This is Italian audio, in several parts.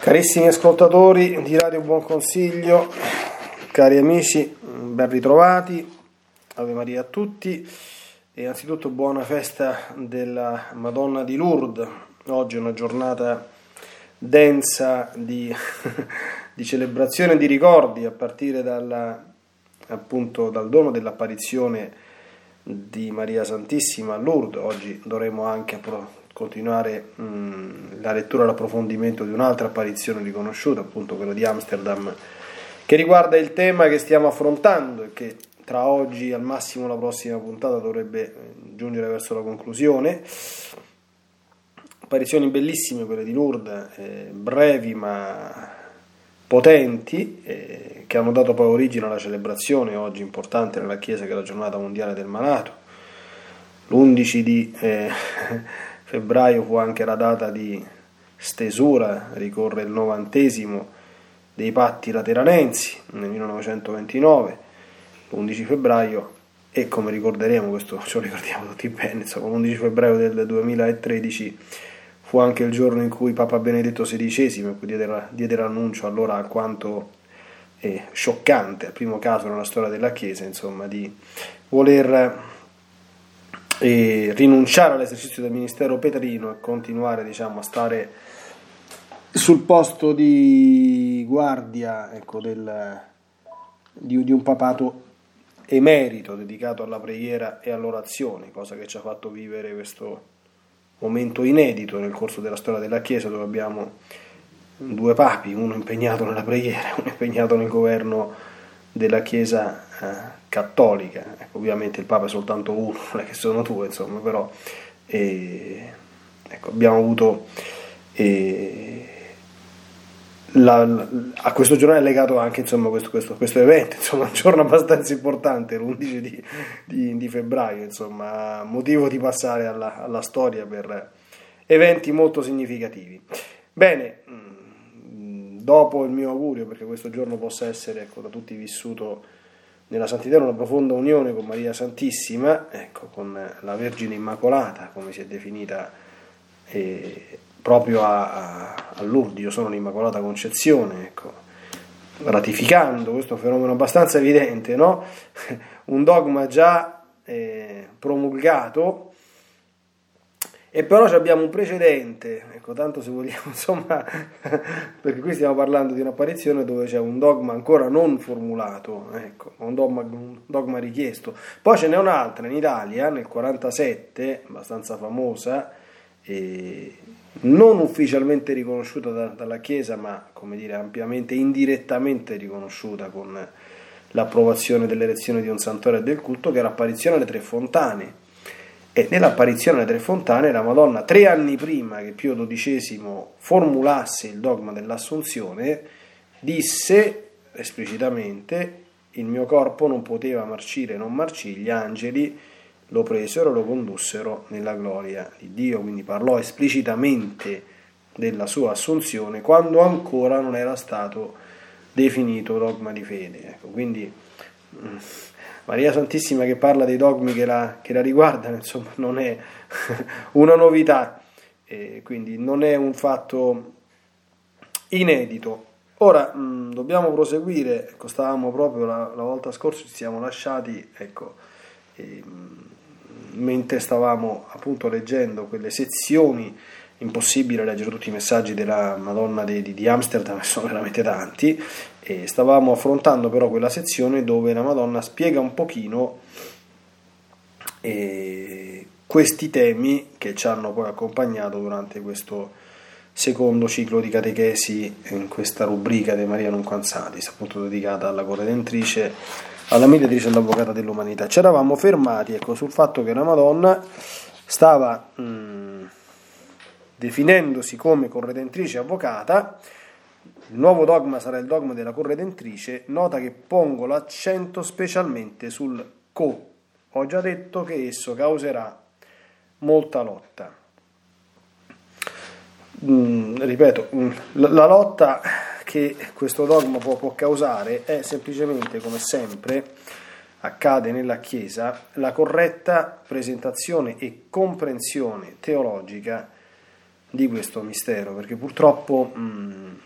Carissimi ascoltatori di Radio Buon Consiglio, cari amici, ben ritrovati, Ave Maria a tutti e anzitutto buona festa della Madonna di Lourdes. Oggi è una giornata densa di, di celebrazione e di ricordi a partire dalla, appunto, dal dono dell'apparizione di Maria Santissima a Lourdes. Oggi dovremo anche continuare mh, mm, la lettura l'approfondimento di un'altra apparizione riconosciuta, appunto quella di Amsterdam, che riguarda il tema che stiamo affrontando e che tra oggi al massimo la prossima puntata dovrebbe eh, giungere verso la conclusione. Apparizioni bellissime quelle di Lourdes, eh, brevi ma potenti, eh, che hanno dato poi origine alla celebrazione oggi importante nella Chiesa che è la giornata mondiale del malato. L'11 di eh, febbraio fu anche la data di stesura, ricorre il novantesimo dei patti lateranensi nel 1929, l'11 febbraio, e come ricorderemo, questo ce lo ricordiamo tutti bene, insomma, l'11 febbraio del 2013 fu anche il giorno in cui Papa Benedetto XVI diede, diede l'annuncio allora alquanto eh, scioccante, al primo caso nella storia della Chiesa, insomma, di voler e rinunciare all'esercizio del ministero petrino e continuare diciamo, a stare sul posto di guardia ecco, del, di, di, un papato emerito dedicato alla preghiera e all'orazione, cosa che ci ha fatto vivere questo momento inedito nel corso della storia della Chiesa dove abbiamo due papi, uno impegnato nella preghiera e uno impegnato nel governo della Chiesa cattolica, ecco, ovviamente il Papa è soltanto uno, non è che sono due, insomma, però eh, ecco, abbiamo avuto eh, la, la, a questo giorno è legato anche insomma, questo, questo, questo, evento, insomma, un giorno abbastanza importante, l'11 di, di, di febbraio, insomma, motivo di passare alla, alla, storia per eventi molto significativi. Bene, mm, dopo il mio augurio, perché questo giorno possa essere ecco, da tutti vissuto nella santità una profonda unione con Maria Santissima, ecco, con la Vergine Immacolata, come si è definita eh, proprio a, a, Lourdes, io sono l'Immacolata Concezione, ecco, ratificando questo fenomeno abbastanza evidente, no? un dogma già eh, promulgato e però abbiamo un precedente, ecco, tanto se vogliamo, insomma, perché qui stiamo parlando di un'apparizione dove c'è un dogma ancora non formulato, ecco, un dogma, un dogma richiesto. Poi ce n'è un'altra in Italia, nel 47, abbastanza famosa, eh, non ufficialmente riconosciuta da, dalla Chiesa, ma come dire ampiamente, indirettamente riconosciuta con l'approvazione dell'elezione di un santuario e del culto, che è l'apparizione alle tre fontane e nell'apparizione delle tre fontane la Madonna, tre anni prima che Pio XII formulasse il dogma dell'Assunzione, disse esplicitamente il mio corpo non poteva marcire, non marcì, gli angeli lo presero e lo condussero nella gloria di Dio, quindi parlò esplicitamente della sua assunzione quando ancora non era stato definito dogma di fede. Ecco, quindi mm, Maria Santissima che parla dei dogmi che la, che la riguardano, insomma, non è una novità, eh, quindi non è un fatto inedito. Ora mh, dobbiamo proseguire, ecco, stavamo proprio la, la, volta scorsa, ci siamo lasciati, ecco, eh, mentre stavamo appunto leggendo quelle sezioni impossibile leggere tutti i messaggi della Madonna di, di, di Amsterdam, sono veramente tanti, e stavamo affrontando però quella sezione dove la Madonna spiega un pochino eh, questi temi che ci hanno poi accompagnato durante questo secondo ciclo di catechesi in questa rubrica di Maria Non Quanzatis, appunto dedicata alla corredentrice, alla mediatrice e all'avvocata dell'umanità. Ci eravamo fermati ecco, sul fatto che la Madonna stava... Mh, definendosi come corredentrice avvocata, il nuovo dogma sarà il dogma della corredentrice, nota che pongo l'accento specialmente sul co. Ho già detto che esso causerà molta lotta. Mm, ripeto, mm, la, la, lotta che questo dogma può, può causare è semplicemente, come sempre accade nella Chiesa, la corretta presentazione e comprensione teologica di questo mistero, perché purtroppo mh,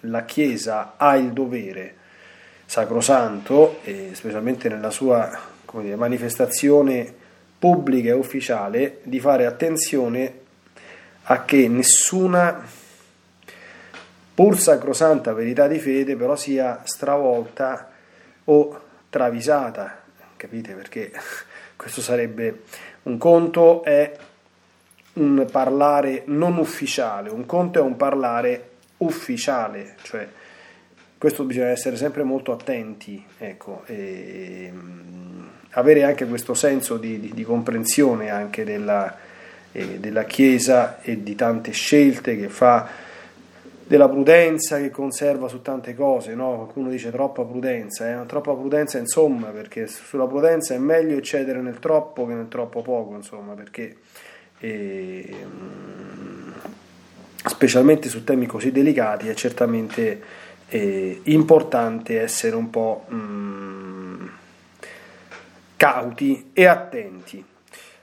la Chiesa ha il dovere sacrosanto, e specialmente nella sua dire, manifestazione pubblica e ufficiale, di fare attenzione a che nessuna pur sacrosanta verità di fede però sia stravolta o travisata, capite? Perché questo sarebbe un conto è un parlare non ufficiale, un conto è un parlare ufficiale, cioè questo bisogna essere sempre molto attenti, ecco, e, um, avere anche questo senso di, di, di comprensione anche della, eh, della Chiesa e di tante scelte che fa, della prudenza che conserva su tante cose, no? qualcuno dice troppa prudenza, eh? troppa prudenza insomma, perché sulla prudenza è meglio eccedere nel troppo che nel troppo poco, insomma, perché e, specialmente su temi così delicati è certamente eh, importante essere un po' mh, cauti e attenti.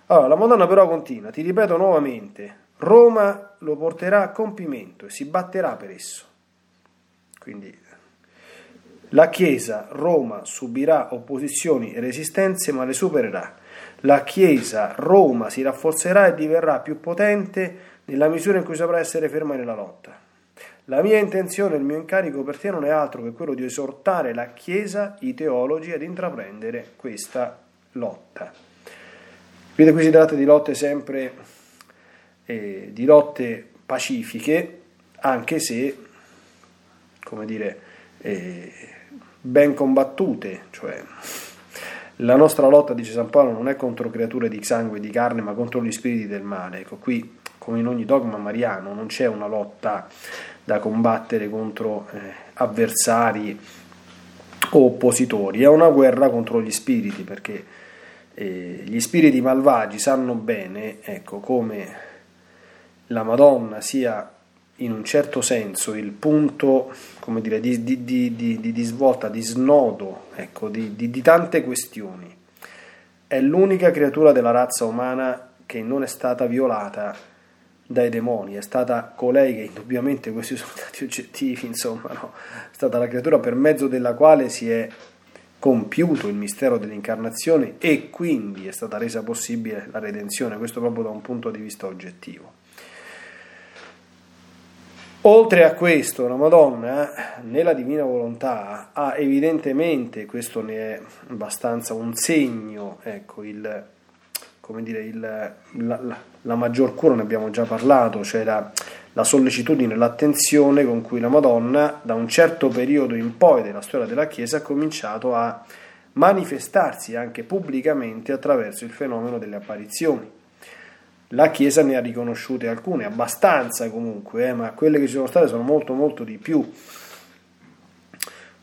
Allora, la Madonna però continua, ti ripeto nuovamente, Roma lo porterà a compimento e si batterà per esso. Quindi la Chiesa, Roma, subirà opposizioni e resistenze, ma le supererà la Chiesa, Roma, si rafforzerà e diverrà più potente nella misura in cui saprà essere ferma nella lotta. La mia intenzione, il mio incarico per te non è altro che quello di esortare la Chiesa, i teologi, ad intraprendere questa lotta. Vedete, qui si tratta di lotte sempre, eh, di lotte pacifiche, anche se, come dire, eh, ben combattute, cioè la nostra lotta, dice San Paolo, non è contro creature di sangue e di carne, ma contro gli spiriti del male. Ecco, qui, come in ogni dogma mariano, non c'è una lotta da combattere contro eh, avversari o oppositori, è una guerra contro gli spiriti, perché eh, gli spiriti malvagi sanno bene, ecco, come la Madonna sia in un certo senso il punto dire, di, di, di, di svolta, di snodo ecco, di, tante questioni. È l'unica creatura della razza umana che non è stata violata dai demoni, è stata colei che indubbiamente questi sono stati oggettivi, insomma, no? è stata la creatura per mezzo della quale si è compiuto il mistero dell'incarnazione e quindi è stata resa possibile la redenzione, questo proprio da un punto di vista oggettivo. Oltre a questo, la Madonna, nella Divina Volontà, ha evidentemente, questo ne è abbastanza un segno, ecco, il, come dire, il, la, la, la, maggior cura, ne abbiamo già parlato, cioè la, la sollecitudine, l'attenzione con cui la Madonna, da un certo periodo in poi della storia della Chiesa, ha cominciato a manifestarsi anche pubblicamente attraverso il fenomeno delle apparizioni la Chiesa ne ha riconosciute alcune, abbastanza comunque, eh, ma quelle che ci sono state sono molto molto di più.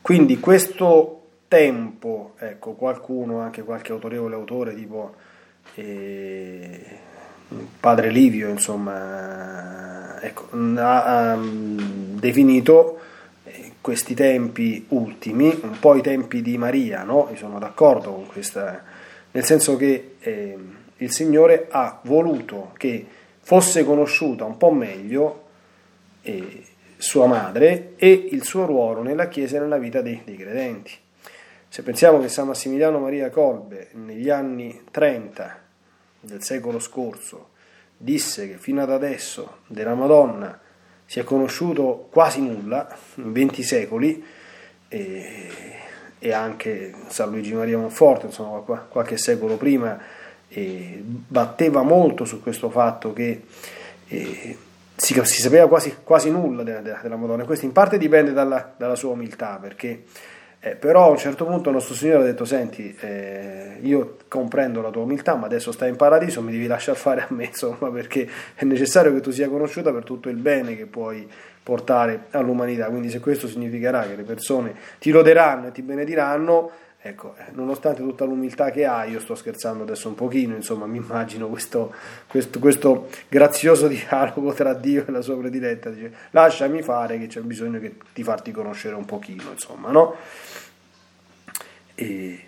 Quindi questo tempo, ecco, qualcuno, anche qualche autorevole autore tipo eh, Padre Livio, insomma, ecco, ha, ha definito eh, questi tempi ultimi, un po' i tempi di Maria, no? Io sono d'accordo con questa, nel senso che... Eh, il Signore ha voluto che fosse conosciuta un po' meglio eh, sua madre e il suo ruolo nella Chiesa e nella vita dei, dei credenti. Se pensiamo che San Massimiliano Maria Colbe negli anni 30 del secolo scorso disse che fino ad adesso della Madonna si è conosciuto quasi nulla, in 20 secoli, e, e anche San Luigi Maria Monforte, insomma qualche secolo prima, eh, batteva molto su questo fatto che eh, si, si, sapeva quasi, quasi nulla della, della, Madonna. Questo in parte dipende dalla, dalla sua umiltà, perché eh, però a un certo punto il nostro Signore ha detto: Senti, eh, io comprendo la tua umiltà, ma adesso stai in paradiso, mi devi lasciare fare a me, insomma, perché è necessario che tu sia conosciuta per tutto il bene che puoi portare all'umanità. Quindi, se questo significherà che le persone ti loderanno e ti benediranno Ecco, eh, nonostante tutta l'umiltà che ha, io sto scherzando adesso un pochino, insomma, mi immagino questo, questo, questo grazioso dialogo tra Dio e la sua prediletta, dice lasciami fare che c'è bisogno di farti conoscere un pochino, insomma, no? E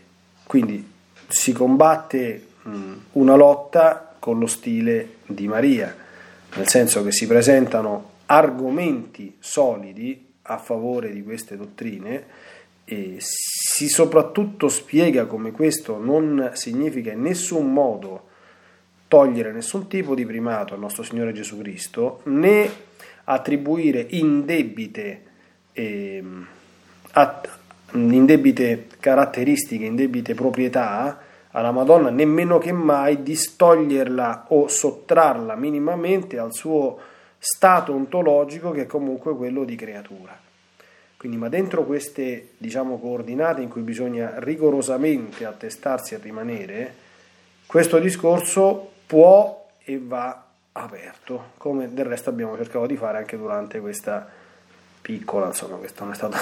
quindi si combatte mh, una lotta con lo stile di Maria, nel senso che si presentano argomenti solidi a favore di queste dottrine e si soprattutto spiega come questo non significa in nessun modo togliere nessun tipo di primato al nostro Signore Gesù Cristo, né attribuire indebite, eh, indebite caratteristiche, indebite proprietà alla Madonna, nemmeno che mai distoglierla o sottrarla minimamente al suo stato ontologico che è comunque quello di creatura. Quindi, ma dentro queste diciamo, coordinate in cui bisogna rigorosamente attestarsi a rimanere, questo discorso può e va aperto, come del resto abbiamo cercato di fare anche durante questa piccola, insomma, questo non è stato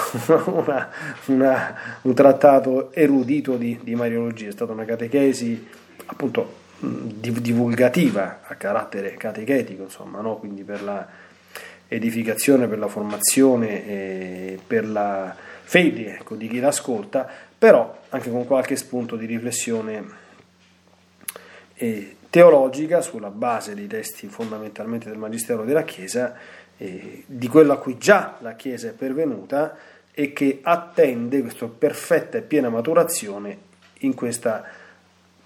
una, una, un trattato erudito di, di mariologia, è stata una catechesi appunto divulgativa a carattere catechetico, insomma, no? quindi per la edificazione, per la formazione e per la fede ecco, di chi l'ascolta, però anche con qualche spunto di riflessione eh, teologica sulla base dei testi fondamentalmente del Magistero della Chiesa, eh, di quello a cui già la Chiesa è pervenuta e che attende questa perfetta e piena maturazione in questa,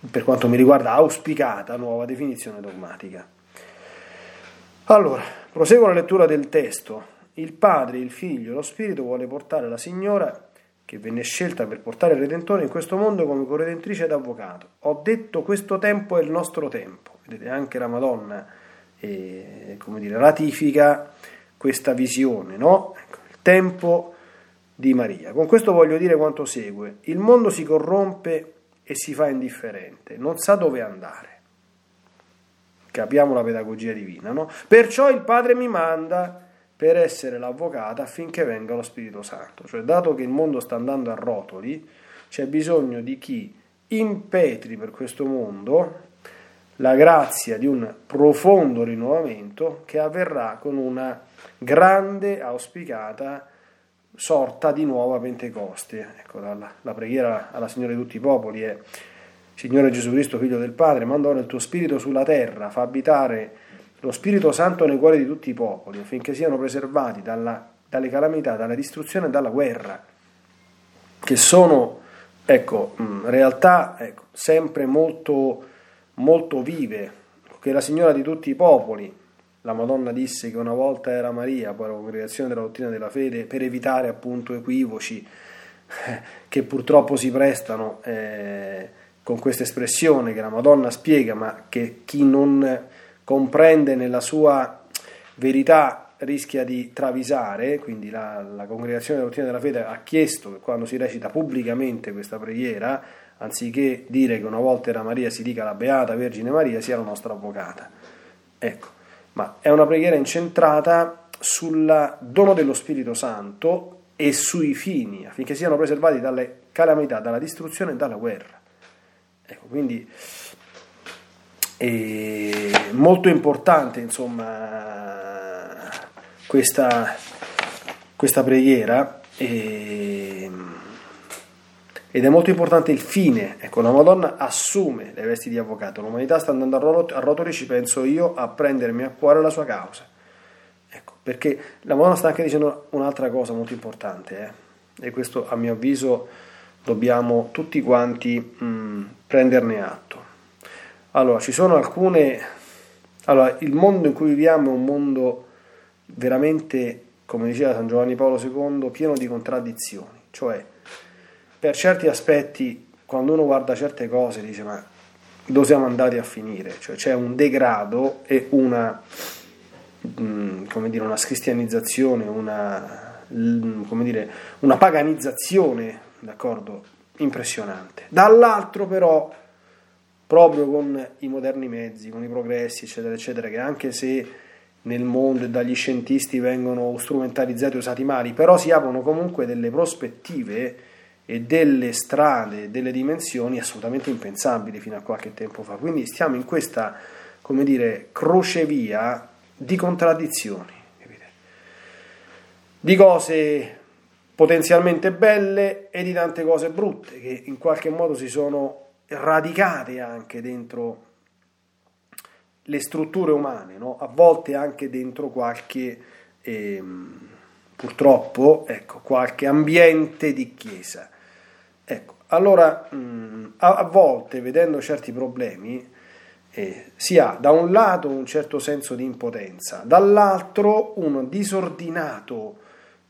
per quanto mi riguarda, auspicata nuova definizione dogmatica. Allora, proseguo la lettura del testo. Il Padre, il Figlio e lo Spirito vuole portare la Signora che venne scelta per portare il Redentore in questo mondo come corredentrice ed avvocato. Ho detto questo tempo è il nostro tempo. Vedete, anche la Madonna eh, dire, ratifica questa visione, no? Ecco, il tempo di Maria. Con questo voglio dire quanto segue. Il mondo si corrompe e si fa indifferente, non sa dove andare. Capiamo la pedagogia divina, no? Perciò il Padre mi manda per essere l'avvocata affinché venga lo Spirito Santo. Cioè, dato che il mondo sta andando a rotoli, c'è bisogno di chi impetri per questo mondo la grazia di un profondo rinnovamento che avverrà con una grande auspicata sorta di nuova Pentecoste. Ecco, la, la preghiera alla Signore di tutti i popoli è Signore Gesù Cristo, Figlio del Padre, manda ora il tuo Spirito sulla terra, fa abitare lo Spirito Santo nei cuori di tutti i popoli, affinché siano preservati dalla, dalle calamità, dalla distruzione e dalla guerra, che sono ecco, realtà ecco, sempre molto, molto vive, che la Signora di tutti i popoli, la Madonna disse che una volta era Maria, poi la congregazione della dottrina della fede, per evitare appunto equivoci che purtroppo si prestano eh, con questa espressione che la Madonna spiega, ma che chi non comprende nella sua verità rischia di travisare, quindi la, la congregazione della dottrina della fede ha chiesto che quando si recita pubblicamente questa preghiera, anziché dire che una volta era Maria si dica la Beata Vergine Maria, sia la nostra avvocata. Ecco, ma è una preghiera incentrata sul dono dello Spirito Santo e sui fini, affinché siano preservati dalle calamità, dalla distruzione e dalla guerra. Ecco, quindi e molto importante insomma questa, questa preghiera e, ed è molto importante il fine ecco la Madonna assume le vesti di avvocato l'umanità sta andando a rotoli ci penso io a prendermi a cuore la sua causa ecco perché la Madonna sta anche dicendo un'altra cosa molto importante eh? e questo a mio avviso dobbiamo tutti quanti mh, prenderne atto allora, ci sono alcune... Allora, il mondo in cui viviamo è un mondo veramente, come diceva San Giovanni Paolo II, pieno di contraddizioni. Cioè, per certi aspetti, quando uno guarda certe cose, dice ma dove siamo andati a finire? Cioè, c'è un degrado e una, mm, come dire, una scristianizzazione, una, come dire, una paganizzazione, d'accordo? Impressionante. Dall'altro però proprio con i moderni mezzi, con i progressi, eccetera, eccetera, che anche se nel mondo e dagli scientisti vengono strumentalizzati e usati male, però si aprono comunque delle prospettive e delle strade, delle dimensioni assolutamente impensabili fino a qualche tempo fa. Quindi stiamo in questa, come dire, crocevia di contraddizioni, capite? di cose potenzialmente belle e di tante cose brutte che in qualche modo si sono radicate anche dentro le strutture umane, no? a volte anche dentro qualche eh, purtroppo, ecco, qualche ambiente di chiesa. Ecco, allora mh, a, a, volte vedendo certi problemi eh, si ha da un lato un certo senso di impotenza, dall'altro un disordinato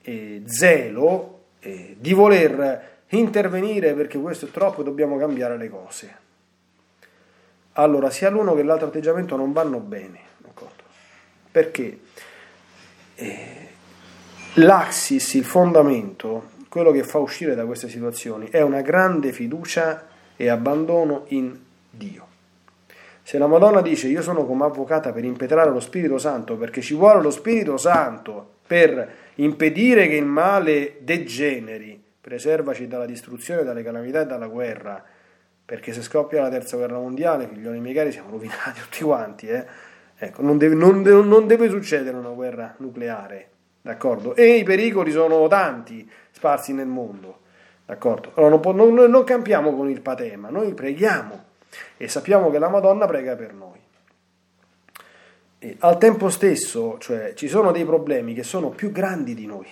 eh, zelo eh, di voler intervenire perché questo è troppo e dobbiamo cambiare le cose. Allora sia l'uno che l'altro atteggiamento non vanno bene, d'accordo? Perché eh, l'axis, il fondamento, quello che fa uscire da queste situazioni è una grande fiducia e abbandono in Dio. Se la Madonna dice io sono come avvocata per impetrare lo Spirito Santo perché ci vuole lo Spirito Santo per impedire che il male degeneri, preservaci dalla distruzione, dalle calamità e dalla guerra, perché se scoppia la terza guerra mondiale, figlioli miei cari, siamo rovinati tutti quanti, eh? ecco, non, deve, non, non deve succedere una guerra nucleare, d'accordo? E i pericoli sono tanti sparsi nel mondo, d'accordo? Allora non, non, non campiamo con il patema, noi preghiamo e sappiamo che la Madonna prega per noi. E al tempo stesso, cioè, ci sono dei problemi che sono più grandi di noi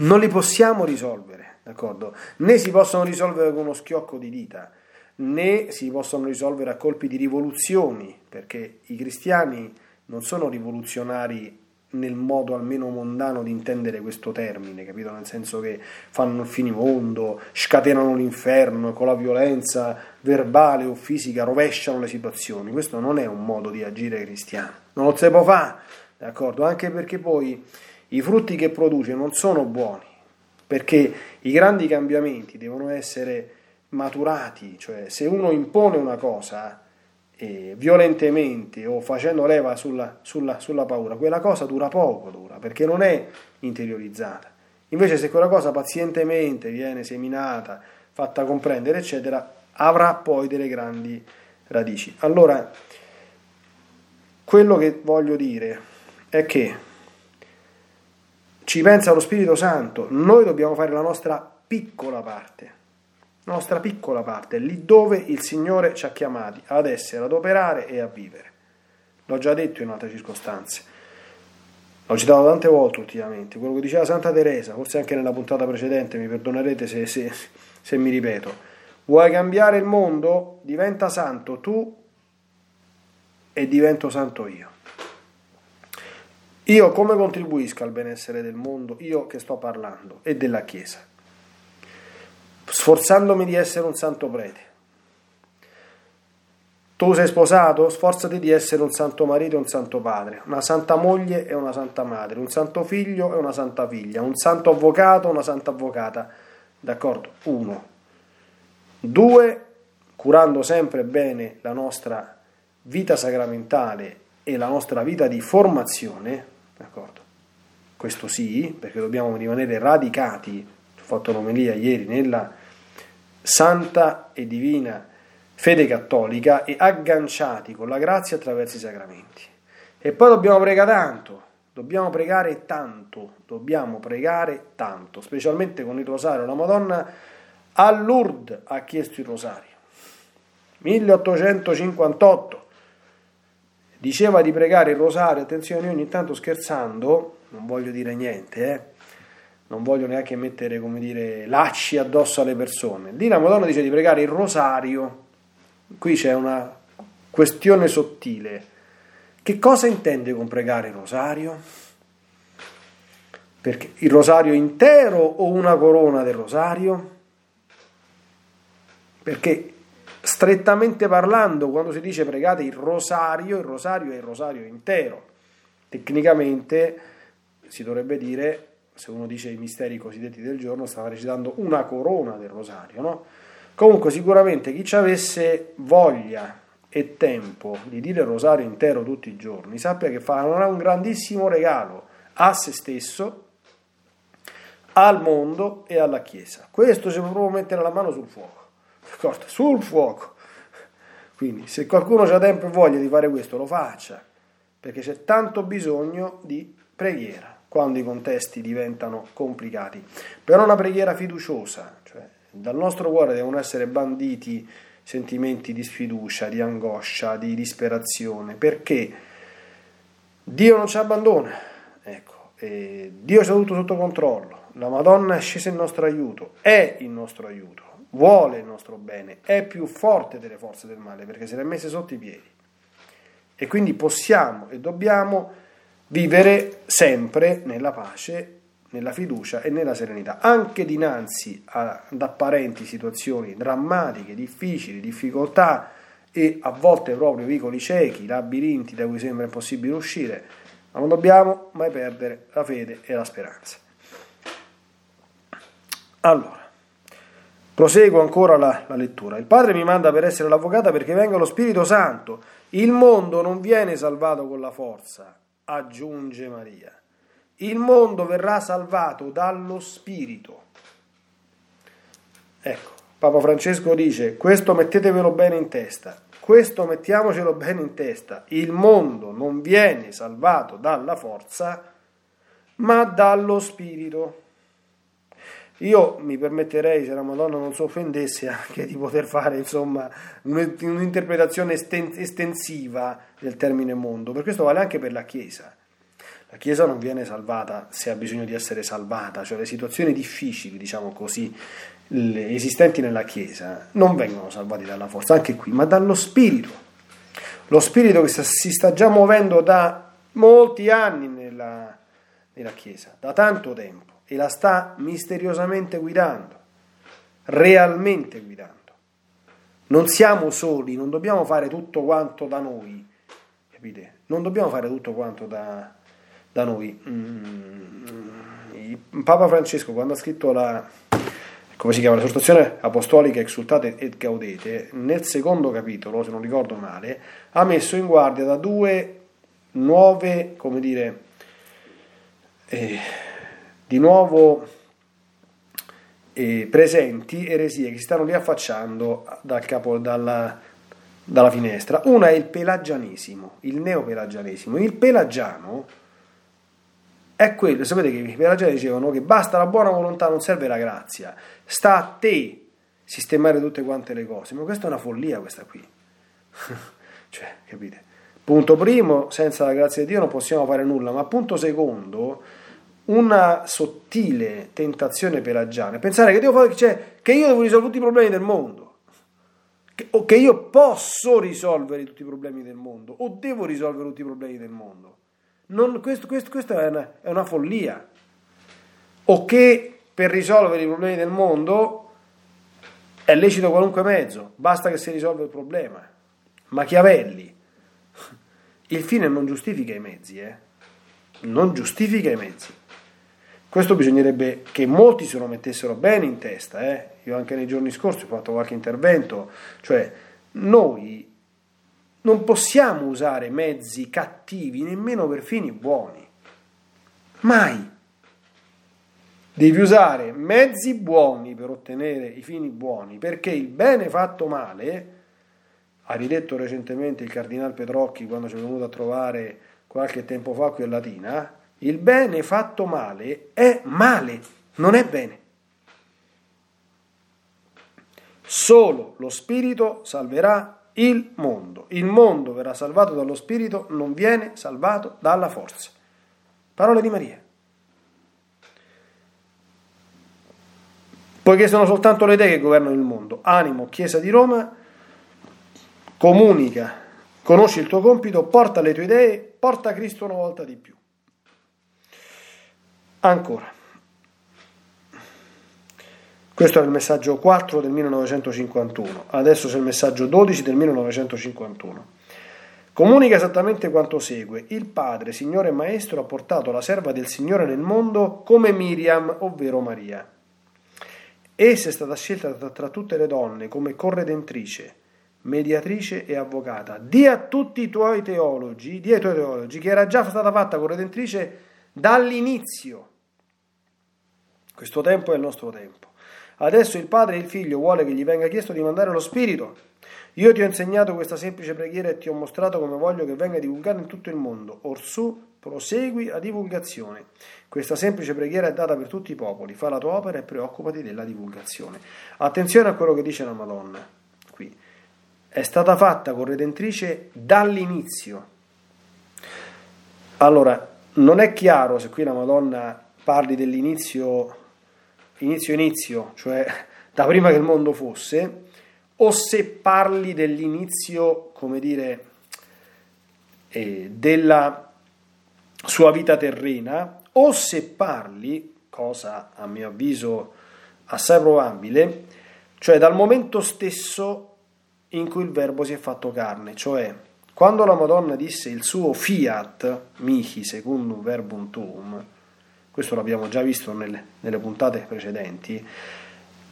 non li possiamo risolvere, d'accordo? Né si possono risolvere con uno schiocco di dita, né si possono risolvere a colpi di rivoluzioni, perché i cristiani non sono rivoluzionari nel modo almeno mondano di intendere questo termine, capito? Nel senso che fanno il finimondo, scatenano l'inferno con la violenza verbale o fisica, rovesciano le situazioni. Questo non è un modo di agire cristiano, non lo si può fare, d'accordo? Anche perché poi i frutti che produce non sono buoni, perché i grandi cambiamenti devono essere maturati, cioè se uno impone una cosa eh, violentemente o facendo leva sulla, sulla, sulla paura, quella cosa dura poco, dura, perché non è interiorizzata. Invece se quella cosa pazientemente viene seminata, fatta comprendere, eccetera, avrà poi delle grandi radici. Allora, quello che voglio dire è che ci pensa lo Spirito Santo, noi dobbiamo fare la nostra piccola parte, nostra piccola parte, lì dove il Signore ci ha chiamati ad essere, ad operare e a vivere. L'ho già detto in altre circostanze, l'ho citato tante volte ultimamente, quello che diceva Santa Teresa, forse anche nella puntata precedente, mi perdonerete se, se, se mi ripeto, vuoi cambiare il mondo? Diventa santo tu e divento santo io. Io come contribuisco al benessere del mondo? Io che sto parlando e della Chiesa. Sforzandomi di essere un santo prete. Tu sei sposato? Sforzati di essere un santo marito e un santo padre, una santa moglie e una santa madre, un santo figlio e una santa figlia, un santo avvocato e una santa avvocata. D'accordo? Uno. Due, curando sempre bene la nostra vita sacramentale e la nostra vita di formazione, D'accordo? Questo sì, perché dobbiamo rimanere radicati, ho fatto un'omelia ieri, nella santa e divina fede cattolica e agganciati con la grazia attraverso i sacramenti. E poi dobbiamo pregare tanto, dobbiamo pregare tanto, dobbiamo pregare tanto, specialmente con il rosario. La Madonna a Lourdes ha chiesto il rosario. 1858 diceva di pregare il rosario, attenzione, io ogni tanto scherzando, non voglio dire niente, eh, non voglio neanche mettere, come dire, lacci addosso alle persone. Lì la Madonna dice di pregare il rosario, qui c'è una questione sottile. Che cosa intende con pregare il rosario? Perché il rosario intero o una corona del rosario? Perché strettamente parlando, quando si dice pregate il rosario, il rosario è il rosario intero. Tecnicamente si dovrebbe dire, se uno dice i misteri cosiddetti del giorno, stava recitando una corona del rosario, no? Comunque sicuramente chi ci avesse voglia e tempo di dire il rosario intero tutti i giorni, sappia che farà un grandissimo regalo a se stesso, al mondo e alla Chiesa. Questo ci può proprio mettere la mano sul fuoco d'accordo? Sul fuoco. Quindi se qualcuno ha tempo e voglia di fare questo, lo faccia, perché c'è tanto bisogno di preghiera quando i contesti diventano complicati. Però una preghiera fiduciosa, cioè dal nostro cuore devono essere banditi sentimenti di sfiducia, di angoscia, di disperazione, perché Dio non ci abbandona, ecco, Dio ci ha tutto sotto controllo, la Madonna è scesa in nostro aiuto, è il nostro aiuto, vuole il nostro bene, è più forte delle forze del male perché se le ha messe sotto i piedi. E quindi possiamo e dobbiamo vivere sempre nella pace, nella fiducia e nella serenità, anche dinanzi ad apparenti situazioni drammatiche, difficili, difficoltà e a volte proprio vicoli ciechi, labirinti da cui sembra impossibile uscire, ma non dobbiamo mai perdere la fede e la speranza. Allora, proseguo ancora la, la lettura. Il Padre mi manda per essere l'avvocata perché venga lo Spirito Santo. Il mondo non viene salvato con la forza, aggiunge Maria. Il mondo verrà salvato dallo Spirito. Ecco, Papa Francesco dice, questo mettetevelo bene in testa, questo mettiamocelo bene in testa, il mondo non viene salvato dalla forza, ma dallo Spirito. Io mi permetterei, se la Madonna non si offendesse, anche di poter fare insomma, un'interpretazione estensiva del termine mondo, per questo vale anche per la Chiesa. La Chiesa non viene salvata se ha bisogno di essere salvata, cioè le situazioni difficili, diciamo così, esistenti nella Chiesa non vengono salvati dalla forza, anche qui, ma dallo Spirito. Lo Spirito che si sta già muovendo da molti anni nella, nella Chiesa, da tanto tempo e la sta misteriosamente guidando, realmente guidando. Non siamo soli, non dobbiamo fare tutto quanto da noi, capite? Non dobbiamo fare tutto quanto da, da noi. Mm, Papa Francesco, quando ha scritto la, come si chiama, l'esortazione apostolica exultate et gaudete, nel secondo capitolo, se non ricordo male, ha messo in guardia da due nuove, come dire, eh, di nuovo eh, presenti eresie che si stanno riaffacciando dal capo, dalla, dalla finestra. Una è il pelagianesimo, il neopelagianesimo. Il pelagiano è quello, sapete che i pelagiani dicevano che basta la buona volontà, non serve la grazia, sta a te sistemare tutte quante le cose, ma questa è una follia questa qui. cioè, capite? Punto primo, senza la grazia di Dio non possiamo fare nulla, ma punto secondo, una sottile tentazione pelagiana, pensare che, devo fare, cioè, che io devo risolvere tutti i problemi del mondo, che, o che io posso risolvere tutti i problemi del mondo, o devo risolvere tutti i problemi del mondo. Non, questo, questo, questa è una, è una follia. O che per risolvere i problemi del mondo è lecito qualunque mezzo, basta che si risolva il problema. Machiavelli. Il fine non giustifica i mezzi, eh? Non giustifica i mezzi. Questo bisognerebbe che molti se lo mettessero bene in testa. Eh? Io anche nei giorni scorsi ho fatto qualche intervento, cioè noi non possiamo usare mezzi cattivi nemmeno per fini buoni. Mai. Devi usare mezzi buoni per ottenere i fini buoni, perché il bene fatto male, ha ridetto recentemente il cardinal Petrocchi quando ci è venuto a trovare qualche tempo fa qui a Latina, il bene fatto male è male, non è bene. Solo lo Spirito salverà il mondo. Il mondo verrà salvato dallo Spirito, non viene salvato dalla forza. Parole di Maria. Poiché sono soltanto le idee che governano il mondo. Animo, Chiesa di Roma, comunica, conosci il tuo compito, porta le tue idee, porta Cristo una volta di più. Ancora. Questo era il messaggio 4 del 1951, adesso c'è il messaggio 12 del 1951. Comunica esattamente quanto segue. Il padre, signore e maestro, ha portato la serva del Signore nel mondo come Miriam, ovvero Maria. Essa è stata scelta tra tutte le donne come corredentrice, mediatrice e avvocata. Di a tutti i tuoi teologi, di ai tuoi teologi, che era già stata fatta corredentrice dall'inizio questo tempo è il nostro tempo. Adesso il Padre e il Figlio vuole che gli venga chiesto di mandare lo Spirito. Io ti ho insegnato questa semplice preghiera e ti ho mostrato come voglio che venga divulgata in tutto il mondo. Orsù, prosegui la divulgazione. Questa semplice preghiera è data per tutti i popoli. Fa la tua opera e preoccupati della divulgazione. Attenzione a quello che dice la Madonna. Qui. È stata fatta corredentrice dall'inizio. Allora, non è chiaro se qui la Madonna parli dell'inizio, inizio inizio, cioè da prima che il mondo fosse, o se parli dell'inizio, come dire, eh, della sua vita terrena, o se parli, cosa a mio avviso assai probabile, cioè dal momento stesso in cui il verbo si è fatto carne, cioè quando la Madonna disse il suo fiat mihi secundum verbum tuum, questo l'abbiamo già visto nelle, nelle puntate precedenti,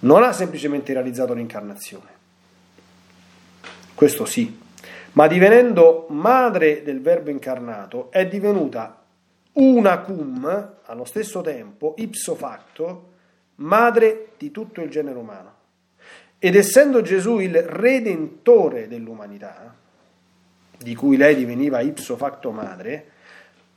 non ha semplicemente realizzato l'incarnazione, questo sì, ma divenendo madre del verbo incarnato è divenuta una cum, allo stesso tempo, ipso facto, madre di tutto il genere umano. Ed essendo Gesù il redentore dell'umanità, di cui lei diveniva ipso facto madre,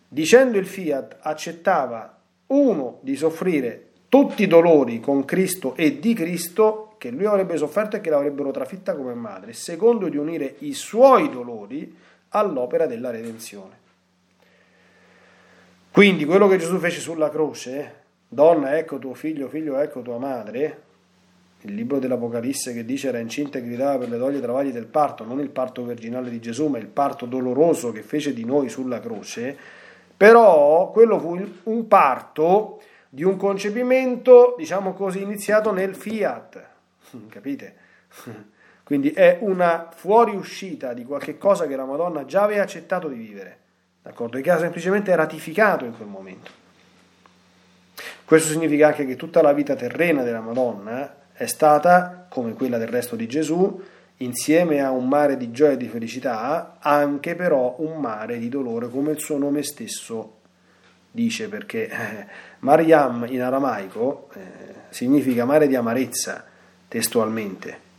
dicendo il fiat accettava uno di soffrire tutti i dolori con Cristo e di Cristo che lui avrebbe sofferto e che l'avrebbero trafitta come madre, secondo di unire i suoi dolori all'opera della redenzione. Quindi quello che Gesù fece sulla croce, donna ecco tuo figlio, figlio ecco tua madre, il libro dell'Apocalisse che dice era incinta e gridava per le doglie e travagli del parto, non il parto virginale di Gesù, ma il parto doloroso che fece di noi sulla croce, però quello fu un parto di un concepimento, diciamo così, iniziato nel fiat, capite? Quindi è una fuoriuscita di qualche cosa che la Madonna già aveva accettato di vivere, d'accordo? E che ha semplicemente ratificato in quel momento. Questo significa anche che tutta la vita terrena della Madonna è stata, come quella del resto di Gesù, insieme a un mare di gioia e di felicità, anche però un mare di dolore, come il suo nome stesso dice, perché eh, Mariam in aramaico eh, significa mare di amarezza, testualmente.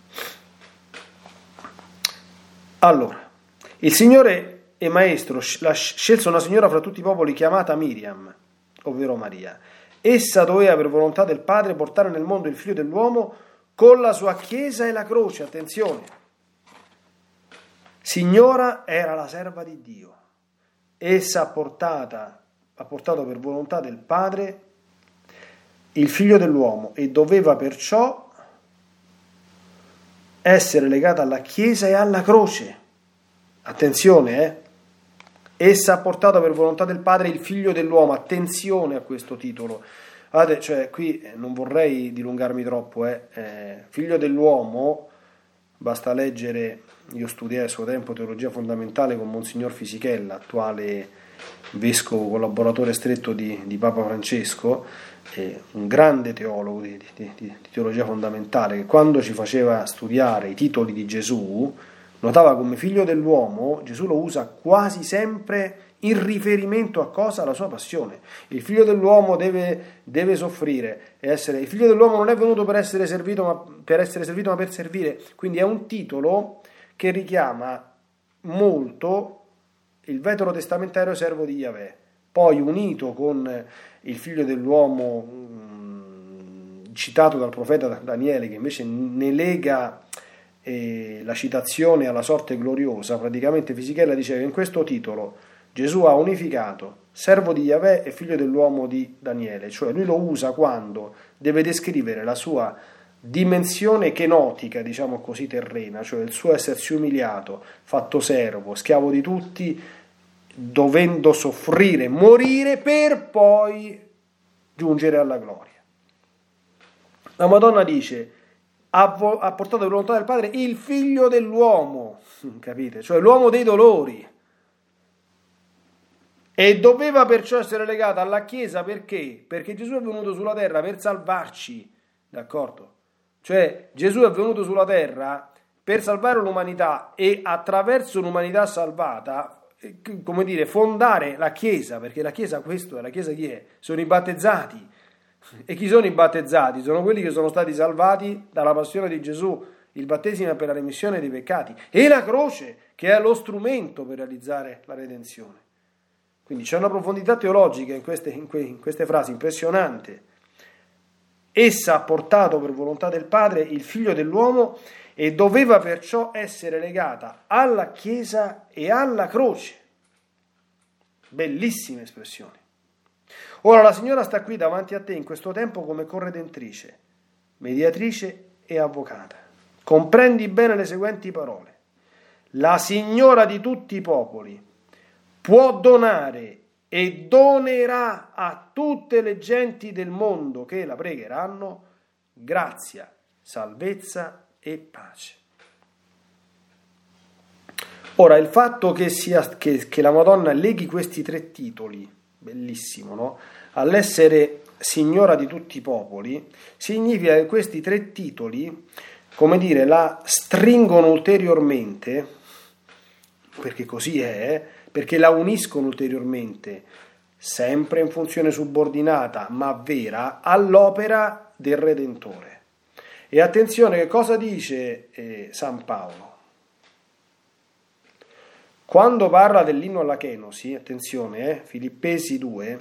Allora, il Signore e Maestro scelse una signora fra tutti i popoli chiamata Miriam, ovvero Maria Essa doveva per volontà del Padre portare nel mondo il figlio dell'uomo con la sua chiesa e la croce, attenzione. Signora era la serva di Dio. Essa ha, portata, ha portato per volontà del Padre il figlio dell'uomo e doveva perciò essere legata alla chiesa e alla croce. Attenzione, eh? Essa ha portato per volontà del Padre il figlio dell'uomo. Attenzione a questo titolo. Guardate, cioè, qui eh, non vorrei dilungarmi troppo. Eh. Eh, figlio dell'uomo, basta leggere, io studiai a suo tempo teologia fondamentale con Monsignor Fisichella, attuale vescovo collaboratore stretto di, di Papa Francesco, eh, un grande teologo di, di, di teologia fondamentale, che quando ci faceva studiare i titoli di Gesù, Notava come figlio dell'uomo Gesù lo usa quasi sempre in riferimento a cosa? Alla sua passione. Il figlio dell'uomo deve, deve soffrire. Essere, il figlio dell'uomo non è venuto per essere, servito, ma per essere servito, ma per servire. Quindi è un titolo che richiama molto il veterotestamentario servo di Yahweh. Poi unito con il figlio dell'uomo mh, citato dal profeta Daniele, che invece ne lega e la citazione alla sorte gloriosa, praticamente Fisichella diceva in questo titolo Gesù ha unificato servo di Yahweh e figlio dell'uomo di Daniele, cioè lui lo usa quando deve descrivere la sua dimensione kenotica, diciamo così, terrena, cioè il suo essersi umiliato, fatto servo, schiavo di tutti, dovendo soffrire, morire per poi giungere alla gloria. La Madonna dice ha, portato volontà del Padre il figlio dell'uomo, capite? Cioè l'uomo dei dolori. E doveva perciò essere legata alla Chiesa perché? Perché Gesù è venuto sulla terra per salvarci, d'accordo? Cioè Gesù è venuto sulla terra per salvare l'umanità e attraverso l'umanità salvata, eh, come dire, fondare la Chiesa, perché la Chiesa questo è, la Chiesa chi è? Sono i battezzati, e chi sono i battezzati? Sono quelli che sono stati salvati dalla passione di Gesù. Il battesimo è per la remissione dei peccati e la croce che è lo strumento per realizzare la redenzione. Quindi c'è una profondità teologica in queste, in, que, in queste frasi impressionante. Essa ha portato per volontà del Padre il figlio dell'uomo e doveva perciò essere legata alla Chiesa e alla croce. bellissime espressioni. Ora la signora sta qui davanti a te in questo tempo come corredentrice, mediatrice e avvocata. Comprendi bene le seguenti parole. La signora di tutti i popoli può donare e donerà a tutte le genti del mondo che la pregheranno grazia, salvezza e pace. Ora, il fatto che, sia, che, che la Madonna leghi questi tre titoli, bellissimo, no? All'essere signora di tutti i popoli, significa che questi tre titoli, come dire, la stringono ulteriormente, perché così è, perché la uniscono ulteriormente, sempre in funzione subordinata, ma vera, all'opera del Redentore. E attenzione, che cosa dice eh, San Paolo? Quando parla dell'inno alla Chenosi, attenzione, eh, Filippesi 2,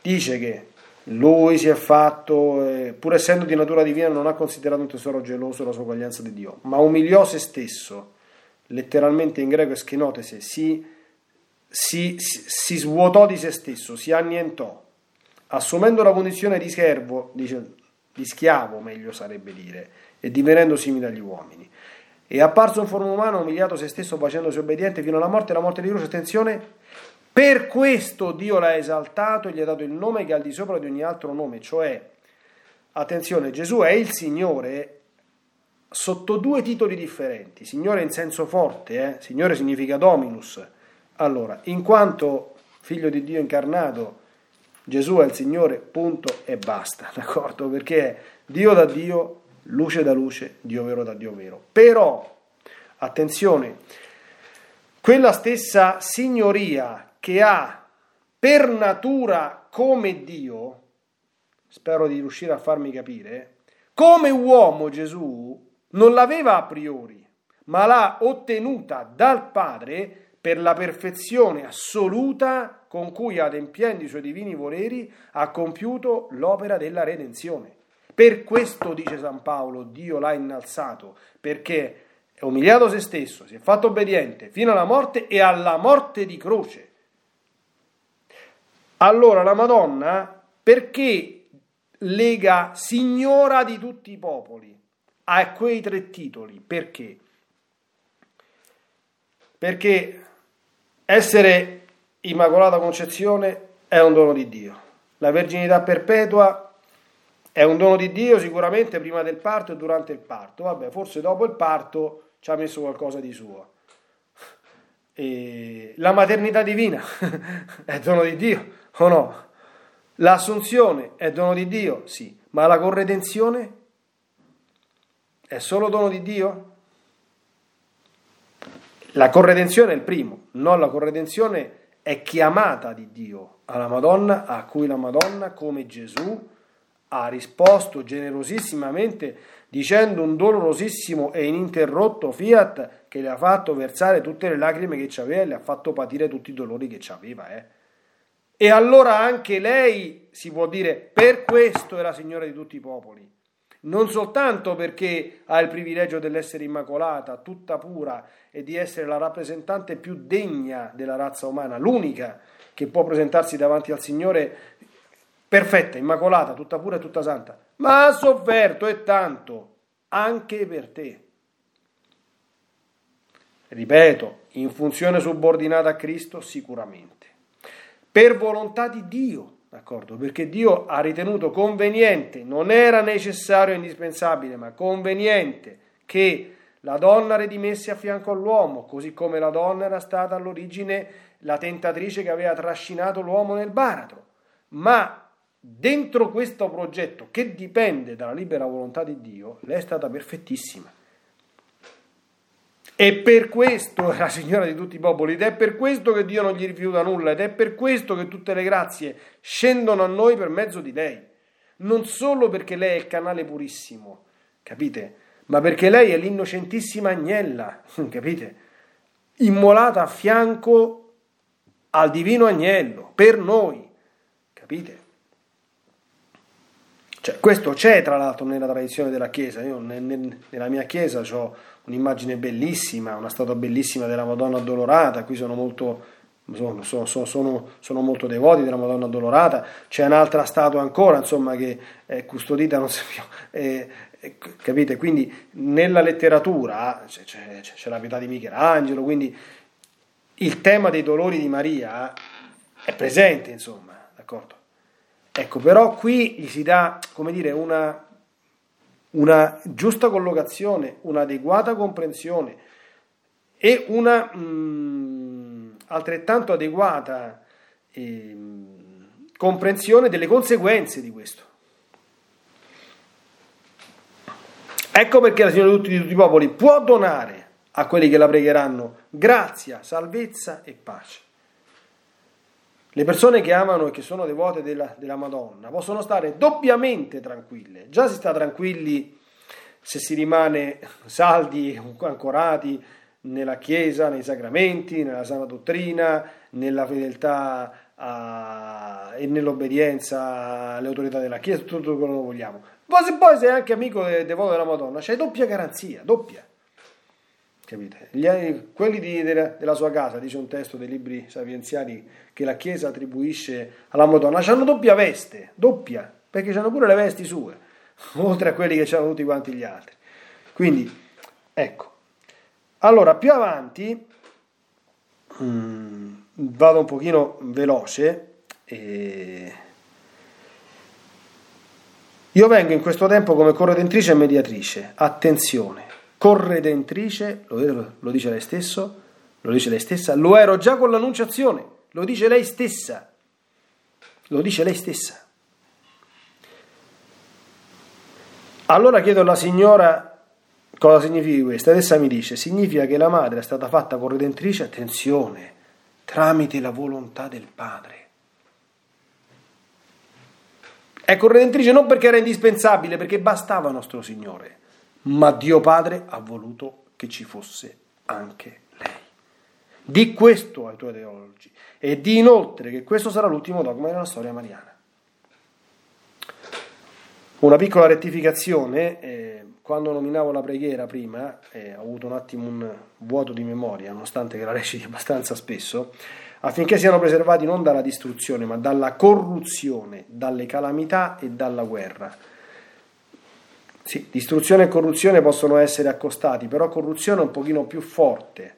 dice che lui si è fatto, eh, pur essendo di natura divina, non ha considerato un tesoro geloso la sua uguaglianza di Dio, ma umiliò se stesso, letteralmente in greco eschinotese, si, si, si, si svuotò di se stesso, si annientò, assumendo la condizione di servo, dice, di schiavo meglio sarebbe dire, e divenendo simile agli uomini. E apparso in forma umana, umiliato se stesso, facendosi obbediente fino alla morte, la morte di croce, attenzione, per questo Dio l'ha esaltato e gli ha dato il nome che è al di sopra di ogni altro nome, cioè, attenzione, Gesù è il Signore sotto due titoli differenti. Signore in senso forte, eh? Signore significa Dominus. Allora, in quanto figlio di Dio incarnato, Gesù è il Signore, punto e basta, d'accordo? Perché è Dio da Dio, luce da luce, Dio vero da Dio vero. Però, attenzione, quella stessa signoria che ha per natura come Dio, spero di riuscire a farmi capire, come uomo Gesù non l'aveva a priori, ma l'ha ottenuta dal Padre per la perfezione assoluta con cui, adempiendo i suoi divini voleri, ha compiuto l'opera della redenzione. Per questo, dice San Paolo, Dio l'ha innalzato, perché è umiliato se stesso, si è fatto obbediente fino alla morte e alla morte di croce. Allora la Madonna perché lega signora di tutti i popoli a quei tre titoli? Perché? Perché essere Immacolata Concezione è un dono di Dio. La verginità perpetua è un dono di Dio sicuramente prima del parto e durante il parto. Vabbè, forse dopo il parto ci ha messo qualcosa di suo. E la maternità divina è dono di Dio o no? L'assunzione è dono di Dio? Sì, ma la corredenzione è solo dono di Dio? La corredenzione è il primo, no, la corredenzione è chiamata di Dio alla Madonna, a cui la Madonna, come Gesù, ha risposto generosissimamente dicendo un dolorosissimo e ininterrotto fiat che le ha fatto versare tutte le lacrime che aveva e le ha fatto patire tutti i dolori che aveva. Eh. E allora anche lei si può dire per questo è la Signora di tutti i popoli. Non soltanto perché ha il privilegio dell'essere immacolata, tutta pura e di essere la rappresentante più degna della razza umana, l'unica che può presentarsi davanti al Signore perfetta, immacolata, tutta pura e tutta santa, ma ha sofferto e tanto anche per te. Ripeto, in funzione subordinata a Cristo sicuramente. Per volontà di Dio, d'accordo? Perché Dio ha ritenuto conveniente, non era necessario e indispensabile, ma conveniente che la donna redimesse a fianco all'uomo, così come la donna era stata all'origine la tentatrice che aveva trascinato l'uomo nel baratro. Ma dentro questo progetto, che dipende dalla libera volontà di Dio, lei è stata perfettissima. E per questo è la Signora di tutti i popoli, ed è per questo che Dio non gli rifiuta nulla, ed è per questo che tutte le grazie scendono a noi per mezzo di lei. Non solo perché lei è il canale purissimo, capite? Ma perché lei è l'innocentissima agnella, capite? Immolata a fianco al divino agnello, per noi, capite? Cioè, questo c'è tra l'altro nella tradizione della Chiesa. Io nella mia Chiesa ho un'immagine bellissima, una statua bellissima della Madonna addolorata, qui sono molto sono, sono, sono, sono, molto devoti della Madonna Addolorata, c'è un'altra statua ancora, insomma, che è custodita, non so più, è, capite? Quindi nella letteratura c'è, c'è, c'è la vita di Michelangelo, quindi il tema dei dolori di Maria è presente, insomma, d'accordo? Ecco, però qui gli si dà, come dire, una, una giusta collocazione, un'adeguata comprensione e una mh, mm, altrettanto adeguata eh, comprensione delle conseguenze di questo. Ecco perché la Signora di tutti, di tutti i popoli può donare a quelli che la pregheranno grazia, salvezza e pace. Le persone che amano e che sono devote della, della, Madonna possono stare doppiamente tranquille. Già si sta tranquilli se si rimane saldi, ancorati nella Chiesa, nei sacramenti, nella sana dottrina, nella fedeltà a, e nell'obbedienza alle autorità della Chiesa, tutto quello che vogliamo. Poi se poi sei anche amico e devoto della Madonna, c'hai doppia garanzia, doppia. Capite? Gli, quelli di, della, della, sua casa, dice un testo dei libri sapienziali che la Chiesa attribuisce alla Madonna, hanno doppia veste, doppia, perché hanno pure le vesti sue, oltre a quelli che hanno tutti quanti gli altri. Quindi, ecco. Allora, più avanti, mh, mm, vado un pochino veloce. E... Io vengo in questo tempo come corredentrice e mediatrice. Attenzione, corredentrice, lo, lo dice lei stesso, lo dice lei stessa, lo ero già con l'annunciazione, lo dice lei stessa, lo dice lei stessa. Allora chiedo alla signora cosa significa questo, ed essa mi dice, significa che la madre è stata fatta corredentrice, attenzione, tramite la volontà del padre. È corredentrice non perché era indispensabile, perché bastava nostro Signore ma Dio Padre ha voluto che ci fosse anche lei. Di questo ai tuoi teologi e di inoltre che questo sarà l'ultimo dogma della storia mariana. Una piccola rettificazione, eh, quando nominavo la preghiera prima, eh, ho avuto un attimo un vuoto di memoria, nonostante che la reciti abbastanza spesso, affinché siano preservati non dalla distruzione, ma dalla corruzione, dalle calamità e dalla guerra sì, distruzione e corruzione possono essere accostati, però corruzione è un pochino più forte,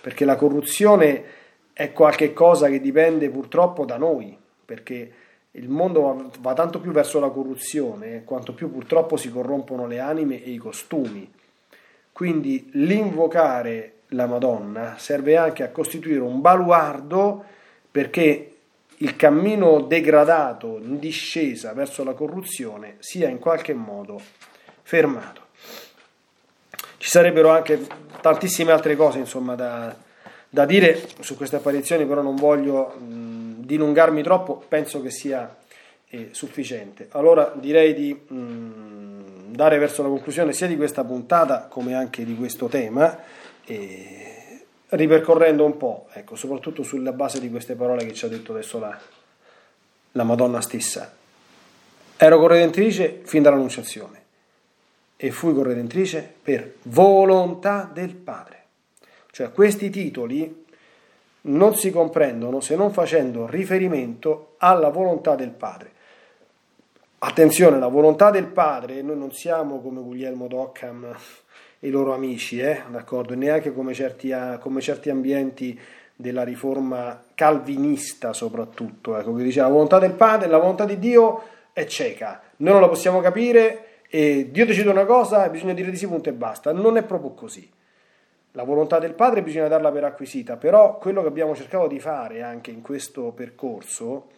perché la corruzione è qualcosa che dipende purtroppo da noi, perché il mondo va, va tanto più verso la corruzione quanto più purtroppo si corrompono le anime e i costumi. Quindi l'invocare la Madonna serve anche a costituire un baluardo perché il cammino degradato in discesa verso la corruzione sia in qualche modo fermato. Ci sarebbero anche tantissime altre cose insomma, da, da dire su queste apparizioni, però non voglio mh, dilungarmi troppo, penso che sia eh, sufficiente. Allora direi di mh, dare verso la conclusione sia di questa puntata come anche di questo tema, eh, ripercorrendo un po', ecco, soprattutto sulla base di queste parole che ci ha detto adesso la, la Madonna stessa. Ero corredentrice fin dall'Annunciazione e fui corredentrice per volontà del Padre. Cioè questi titoli non si comprendono se non facendo riferimento alla volontà del Padre. Attenzione, la volontà del Padre, noi non siamo come Guglielmo d'Occam e i loro amici, eh, d'accordo? neanche come certi, come certi ambienti della riforma calvinista soprattutto, ecco, che dice la volontà del Padre, la volontà di Dio è cieca, noi non la possiamo capire e Dio decide una cosa e bisogna dire di sì, punto e basta. Non è proprio così. La volontà del Padre bisogna darla per acquisita, però quello che abbiamo cercato di fare anche in questo percorso,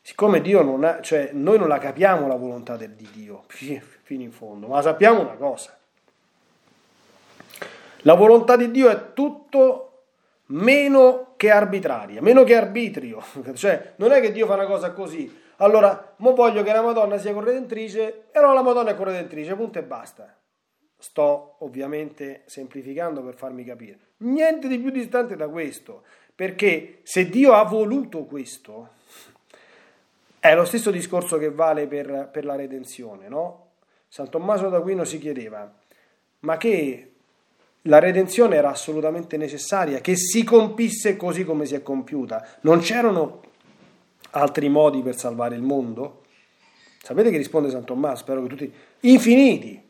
siccome Dio non ha, cioè noi non la capiamo la volontà di Dio fino in fondo, ma sappiamo una cosa. La volontà di Dio è tutto meno che arbitraria, meno che arbitrio. Cioè, non è che Dio fa una cosa così, allora, mo voglio che la Madonna sia corredentrice, e allora la Madonna è corredentrice, punto e basta. Sto ovviamente semplificando per farmi capire. Niente di più distante da questo, perché se Dio ha voluto questo, è lo stesso discorso che vale per, per la redenzione, no? San Tommaso d'Aquino si chiedeva, ma che la redenzione era assolutamente necessaria, che si compisse così come si è compiuta. Non c'erano altri modi per salvare il mondo? Sapete che risponde San Tommaso? Spero che tutti... Infiniti!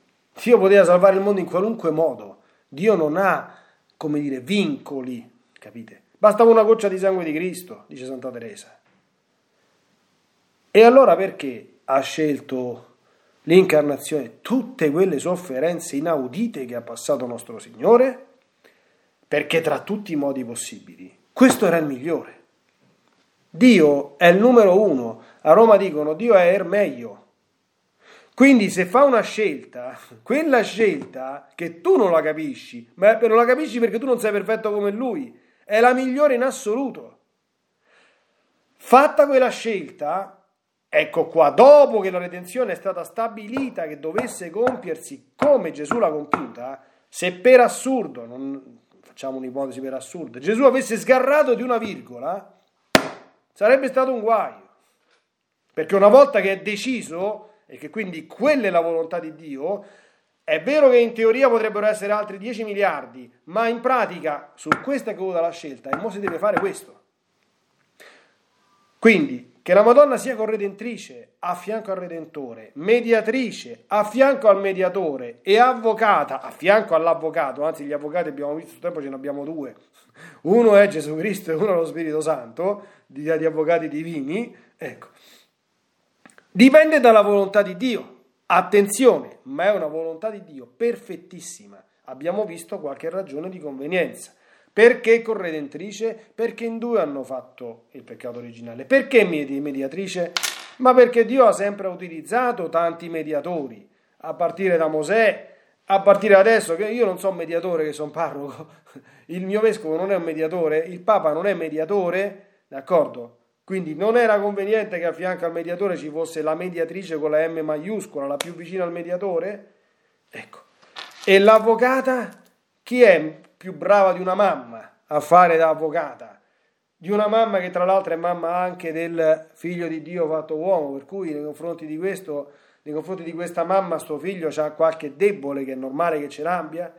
Dio poteva salvare il mondo in qualunque modo. Dio non ha, come dire, vincoli, capite? Bastava una goccia di sangue di Cristo, dice Santa Teresa. E allora perché ha scelto l'incarnazione, tutte quelle sofferenze inaudite che ha passato nostro Signore? Perché tra tutti i modi possibili, questo era il migliore. Dio è il numero uno. A Roma dicono Dio è il meglio. Quindi se fa una scelta, quella scelta che tu non la capisci, ma non la capisci perché tu non sei perfetto come lui, è la migliore in assoluto. Fatta quella scelta, Ecco qua, dopo che la redenzione è stata stabilita che dovesse compiersi come Gesù l'ha compiuta, se per assurdo, non facciamo un'ipotesi per assurdo, Gesù avesse sgarrato di una virgola, sarebbe stato un guaio. Perché una volta che è deciso, e che quindi quella è la volontà di Dio, è vero che in teoria potrebbero essere altri 10 miliardi, ma in pratica su questa è caduta la scelta e ora si deve fare questo. Quindi che la Madonna sia corredentrice a fianco al Redentore, mediatrice a fianco al mediatore e avvocata a fianco all'avvocato, anzi gli avvocati abbiamo visto sul tempo ce ne abbiamo due, uno è Gesù Cristo e uno è lo Spirito Santo, di, di avvocati divini, ecco, dipende dalla volontà di Dio. Attenzione, ma è una volontà di Dio perfettissima. Abbiamo visto qualche ragione di convenienza. Perché corredentrice? Perché in due hanno fatto il peccato originale. Perché mediatrice? Ma perché Dio ha sempre utilizzato tanti mediatori, a partire da Mosè, a partire da adesso, che io non sono mediatore, che sono parroco, il mio vescovo non è un mediatore, il Papa non è mediatore, d'accordo? Quindi non era conveniente che a fianco al mediatore ci fosse la mediatrice con la M maiuscola, la più vicina al mediatore? Ecco. E l'avvocata? Chi è più brava di una mamma a fare da avvocata, di una mamma che tra l'altro è mamma anche del figlio di Dio fatto uomo, per cui nei confronti di questo, nei confronti di questa mamma, suo figlio ha qualche debole che è normale che ce l'abbia.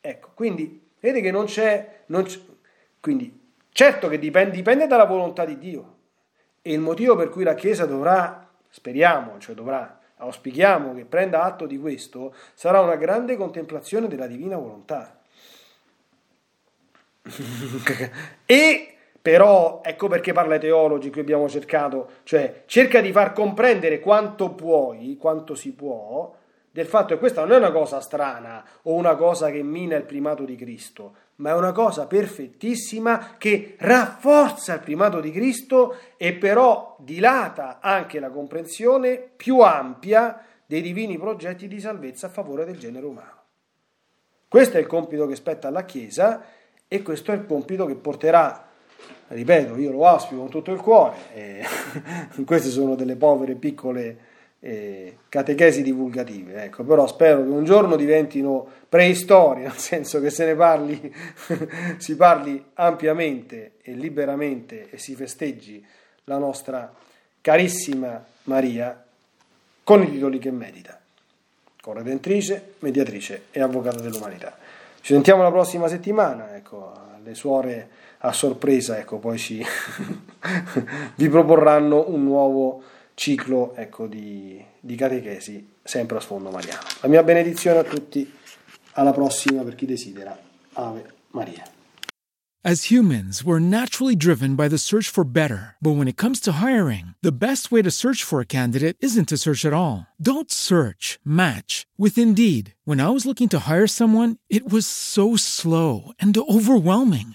Ecco, quindi vedi che non c'è, non c'è quindi certo che dipende, dipende dalla volontà di Dio e il motivo per cui la Chiesa dovrà, speriamo, cioè dovrà, auspichiamo che prenda atto di questo, sarà una grande contemplazione della divina volontà. e però ecco perché parla ai teologi che abbiamo cercato, cioè cerca di far comprendere quanto puoi, quanto si può, del fatto che questa non è una cosa strana o una cosa che mina il primato di Cristo, ma è una cosa perfettissima che rafforza il primato di Cristo e però dilata anche la comprensione più ampia dei divini progetti di salvezza a favore del genere umano. Questo è il compito che spetta alla Chiesa e questo è il compito che porterà, ripeto, io lo auspico con tutto il cuore, queste sono delle povere piccole eh, catechesi divulgative, ecco, però spero che un giorno diventino preistoria, nel senso che se ne parli, si parli ampiamente e liberamente e si festeggi la nostra carissima Maria con i titoli che medita, corredentrice, mediatrice e avvocata dell'umanità. Ci sentiamo la prossima settimana, ecco, le suore a sorpresa ecco, poi ci vi proporranno un nuovo ciclo ecco, di, di catechesi sempre a sfondo mariano. La mia benedizione a tutti, alla prossima per chi desidera. Ave Maria. As humans, we're naturally driven by the search for better. But when it comes to hiring, the best way to search for a candidate isn't to search at all. Don't search, match with Indeed. When I was looking to hire someone, it was so slow and overwhelming.